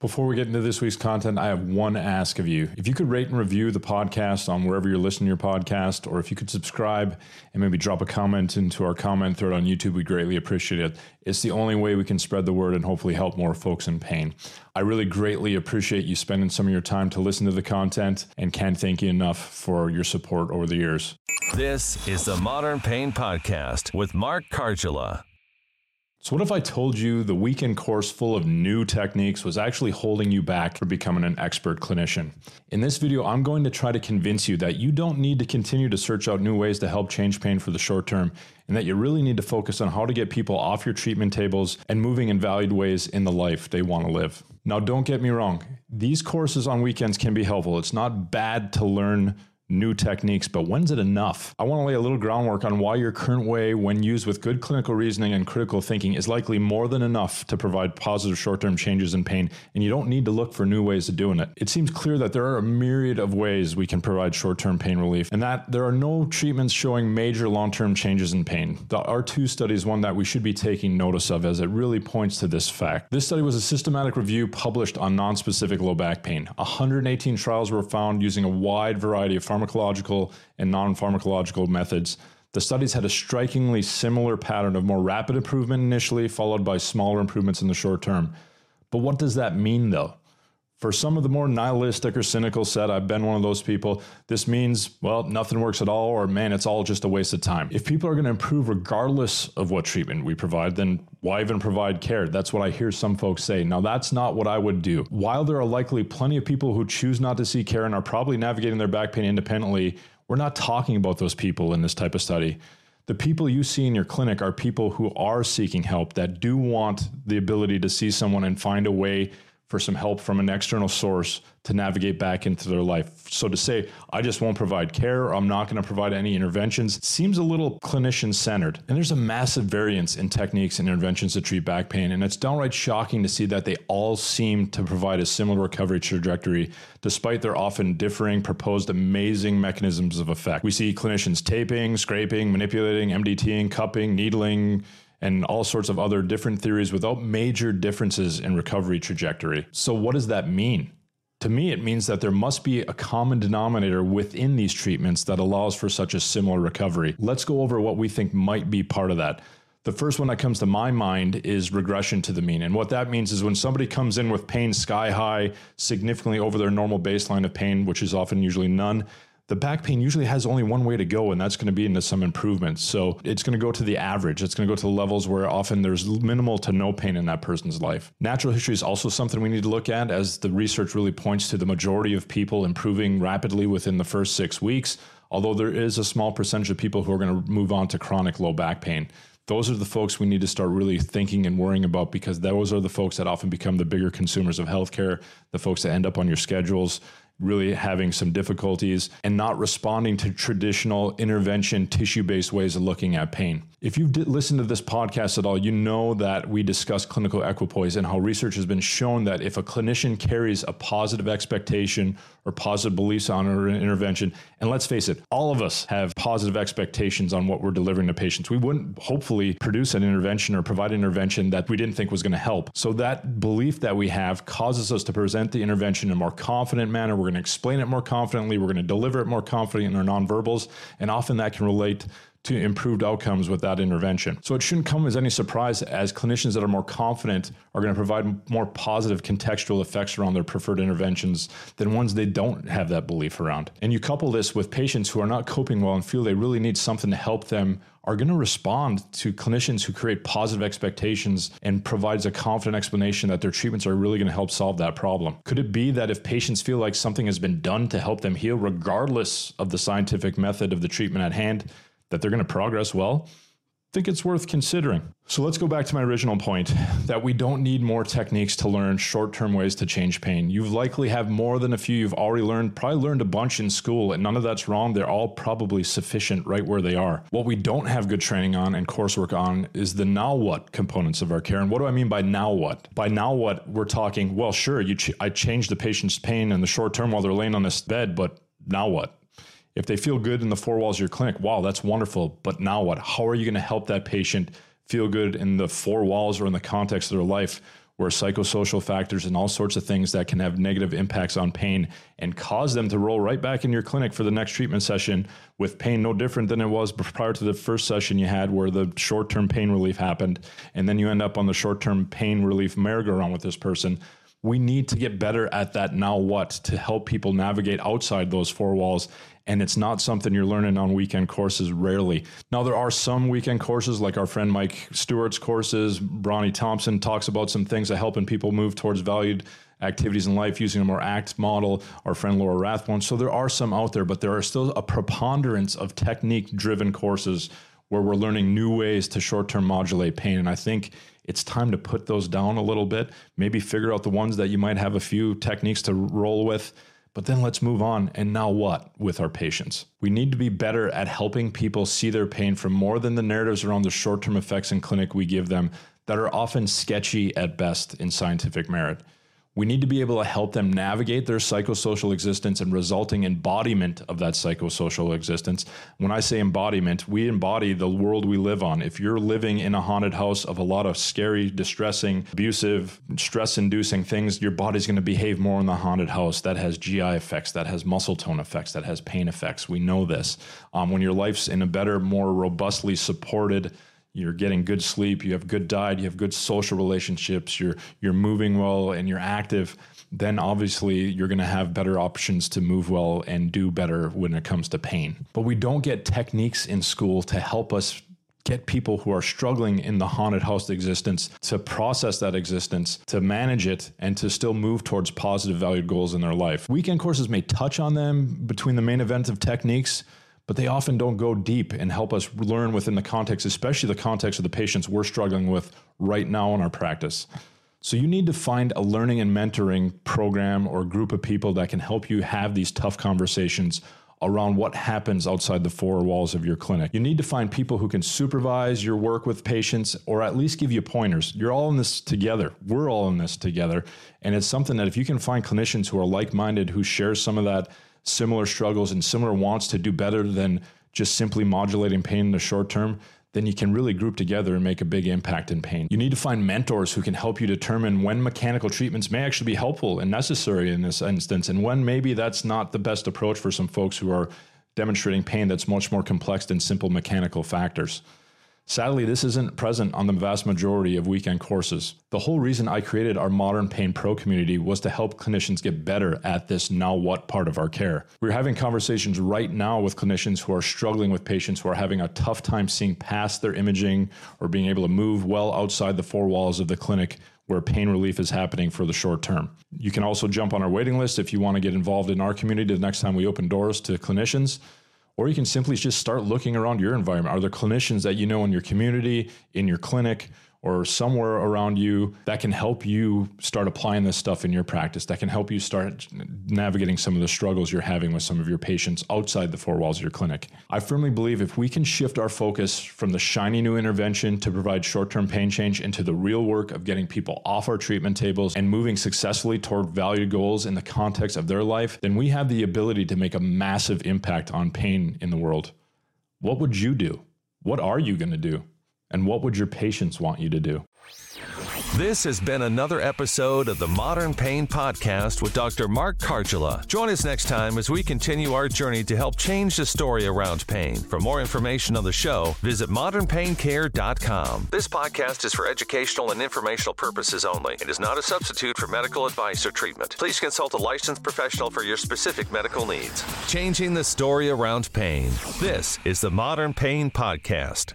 Before we get into this week's content, I have one ask of you. If you could rate and review the podcast on wherever you're listening to your podcast, or if you could subscribe and maybe drop a comment into our comment thread on YouTube, we greatly appreciate it. It's the only way we can spread the word and hopefully help more folks in pain. I really greatly appreciate you spending some of your time to listen to the content and can't thank you enough for your support over the years. This is the Modern Pain Podcast with Mark Kargela. So, what if I told you the weekend course full of new techniques was actually holding you back from becoming an expert clinician? In this video, I'm going to try to convince you that you don't need to continue to search out new ways to help change pain for the short term, and that you really need to focus on how to get people off your treatment tables and moving in valued ways in the life they want to live. Now, don't get me wrong, these courses on weekends can be helpful. It's not bad to learn new techniques, but when's it enough? I want to lay a little groundwork on why your current way, when used with good clinical reasoning and critical thinking, is likely more than enough to provide positive short term changes in pain, and you don't need to look for new ways of doing it. It seems clear that there are a myriad of ways we can provide short term pain relief, and that there are no treatments showing major long term changes in pain. The Artus study is one that we should be taking notice of as it really points to this fact. This study was a systematic review published on non specific low back pain. 118 trials were found using a wide variety of pharmacological and non pharmacological methods. The studies had a strikingly similar pattern of more rapid improvement initially, followed by smaller improvements in the short term. But what does that mean, though? For some of the more nihilistic or cynical set, I've been one of those people, this means, well, nothing works at all, or man, it's all just a waste of time. If people are going to improve regardless of what treatment we provide, then why even provide care? That's what I hear some folks say. Now, that's not what I would do. While there are likely plenty of people who choose not to seek care and are probably navigating their back pain independently, we're not talking about those people in this type of study. The people you see in your clinic are people who are seeking help, that do want the ability to see someone and find a way for some help from an external source to navigate back into their life. So to say, I just won't provide care, or I'm not going to provide any interventions, seems a little clinician centered. And there's a massive variance in techniques and interventions to treat back pain. And it's downright shocking to see that they all seem to provide a similar recovery trajectory, despite their often differing proposed amazing mechanisms of effect. We see clinicians taping, scraping, manipulating, MDTing, cupping, needling, and all sorts of other different theories without major differences in recovery trajectory. So, what does that mean? To me, it means that there must be a common denominator within these treatments that allows for such a similar recovery. Let's go over what we think might be part of that. The first one that comes to my mind is regression to the mean. And what that means is when somebody comes in with pain sky high, significantly over their normal baseline of pain, which is often usually none, the back pain usually has only one way to go, and that's going to be into some improvements. So it's going to go to the average. It's going to go to the levels where often there's minimal to no pain in that person's life. Natural history is also something we need to look at, as the research really points to the majority of people improving rapidly within the first six weeks, although there is a small percentage of people who are going to move on to chronic low back pain those are the folks we need to start really thinking and worrying about because those are the folks that often become the bigger consumers of healthcare, the folks that end up on your schedules, really having some difficulties and not responding to traditional intervention tissue based ways of looking at pain. If you've listened to this podcast at all, you know that we discuss clinical equipoise and how research has been shown that if a clinician carries a positive expectation or positive beliefs on an intervention, and let's face it, all of us have positive expectations on what we're delivering to patients. We wouldn't hopefully produce an intervention or provide an intervention that we didn't think was going to help. So that belief that we have causes us to present the intervention in a more confident manner. We're going to explain it more confidently. We're going to deliver it more confidently in our nonverbals. And often that can relate to improved outcomes with that intervention. So it shouldn't come as any surprise as clinicians that are more confident are going to provide more positive contextual effects around their preferred interventions than ones they don't have that belief around. And you couple this with patients who are not coping well and feel they really need something to help them are going to respond to clinicians who create positive expectations and provides a confident explanation that their treatments are really going to help solve that problem. Could it be that if patients feel like something has been done to help them heal regardless of the scientific method of the treatment at hand, that they're going to progress well, I think it's worth considering. So let's go back to my original point that we don't need more techniques to learn short term ways to change pain. You've likely have more than a few you've already learned, probably learned a bunch in school, and none of that's wrong. They're all probably sufficient right where they are. What we don't have good training on and coursework on is the now what components of our care. And what do I mean by now what? By now what, we're talking, well, sure, you ch- I changed the patient's pain in the short term while they're laying on this bed, but now what? If they feel good in the four walls of your clinic, wow, that's wonderful. But now what? How are you going to help that patient feel good in the four walls or in the context of their life where psychosocial factors and all sorts of things that can have negative impacts on pain and cause them to roll right back in your clinic for the next treatment session with pain no different than it was prior to the first session you had where the short-term pain relief happened and then you end up on the short-term pain relief merry-go-round with this person we need to get better at that now what to help people navigate outside those four walls and it's not something you're learning on weekend courses rarely. Now, there are some weekend courses, like our friend Mike Stewart's courses. Bronnie Thompson talks about some things that helping people move towards valued activities in life using a more ACT model. Our friend Laura Rathbone. So there are some out there, but there are still a preponderance of technique driven courses where we're learning new ways to short term modulate pain. And I think it's time to put those down a little bit, maybe figure out the ones that you might have a few techniques to roll with but then let's move on. And now what with our patients? We need to be better at helping people see their pain from more than the narratives around the short term effects in clinic we give them that are often sketchy at best in scientific merit. We need to be able to help them navigate their psychosocial existence and resulting embodiment of that psychosocial existence. When I say embodiment, we embody the world we live on. If you're living in a haunted house of a lot of scary, distressing, abusive, stress inducing things, your body's going to behave more in the haunted house. That has GI effects, that has muscle tone effects, that has pain effects. We know this. Um, when your life's in a better, more robustly supported, you're getting good sleep, you have good diet, you have good social relationships, you're you're moving well and you're active, then obviously you're going to have better options to move well and do better when it comes to pain. But we don't get techniques in school to help us get people who are struggling in the haunted house existence to process that existence, to manage it, and to still move towards positive valued goals in their life. Weekend courses may touch on them between the main event of techniques, but they often don't go deep and help us learn within the context, especially the context of the patients we're struggling with right now in our practice. So you need to find a learning and mentoring program or group of people that can help you have these tough conversations around what happens outside the four walls of your clinic. You need to find people who can supervise your work with patients or at least give you pointers. You're all in this together. We're all in this together. And it's something that if you can find clinicians who are like minded, who share some of that similar struggles and similar wants to do better than just simply modulating pain in the short term, then you can really group together and make a big impact in pain. You need to find mentors who can help you determine when mechanical treatments may actually be helpful and necessary in this instance, and when maybe that's not the best approach for some folks who are demonstrating pain that's much more complex than simple mechanical factors. Sadly, this isn't present on the vast majority of weekend courses. The whole reason I created our Modern Pain Pro community was to help clinicians get better at this now what part of our care. We're having conversations right now with clinicians who are struggling with patients who are having a tough time seeing past their imaging or being able to move well outside the four walls of the clinic where pain relief is happening for the short term. You can also jump on our waiting list if you want to get involved in our community the next time we open doors to clinicians. Or you can simply just start looking around your environment. Are there clinicians that you know in your community, in your clinic, or somewhere around you that can help you start applying this stuff in your practice, that can help you start navigating some of the struggles you're having with some of your patients outside the four walls of your clinic. I firmly believe if we can shift our focus from the shiny new intervention to provide short term pain change into the real work of getting people off our treatment tables and moving successfully toward valued goals in the context of their life, then we have the ability to make a massive impact on pain in the world. What would you do? What are you going to do? And what would your patients want you to do? This has been another episode of the Modern Pain Podcast with Dr. Mark Kargela. Join us next time as we continue our journey to help change the story around pain. For more information on the show, visit modernpaincare.com. This podcast is for educational and informational purposes only. It is not a substitute for medical advice or treatment. Please consult a licensed professional for your specific medical needs. Changing the story around pain. This is the Modern Pain Podcast.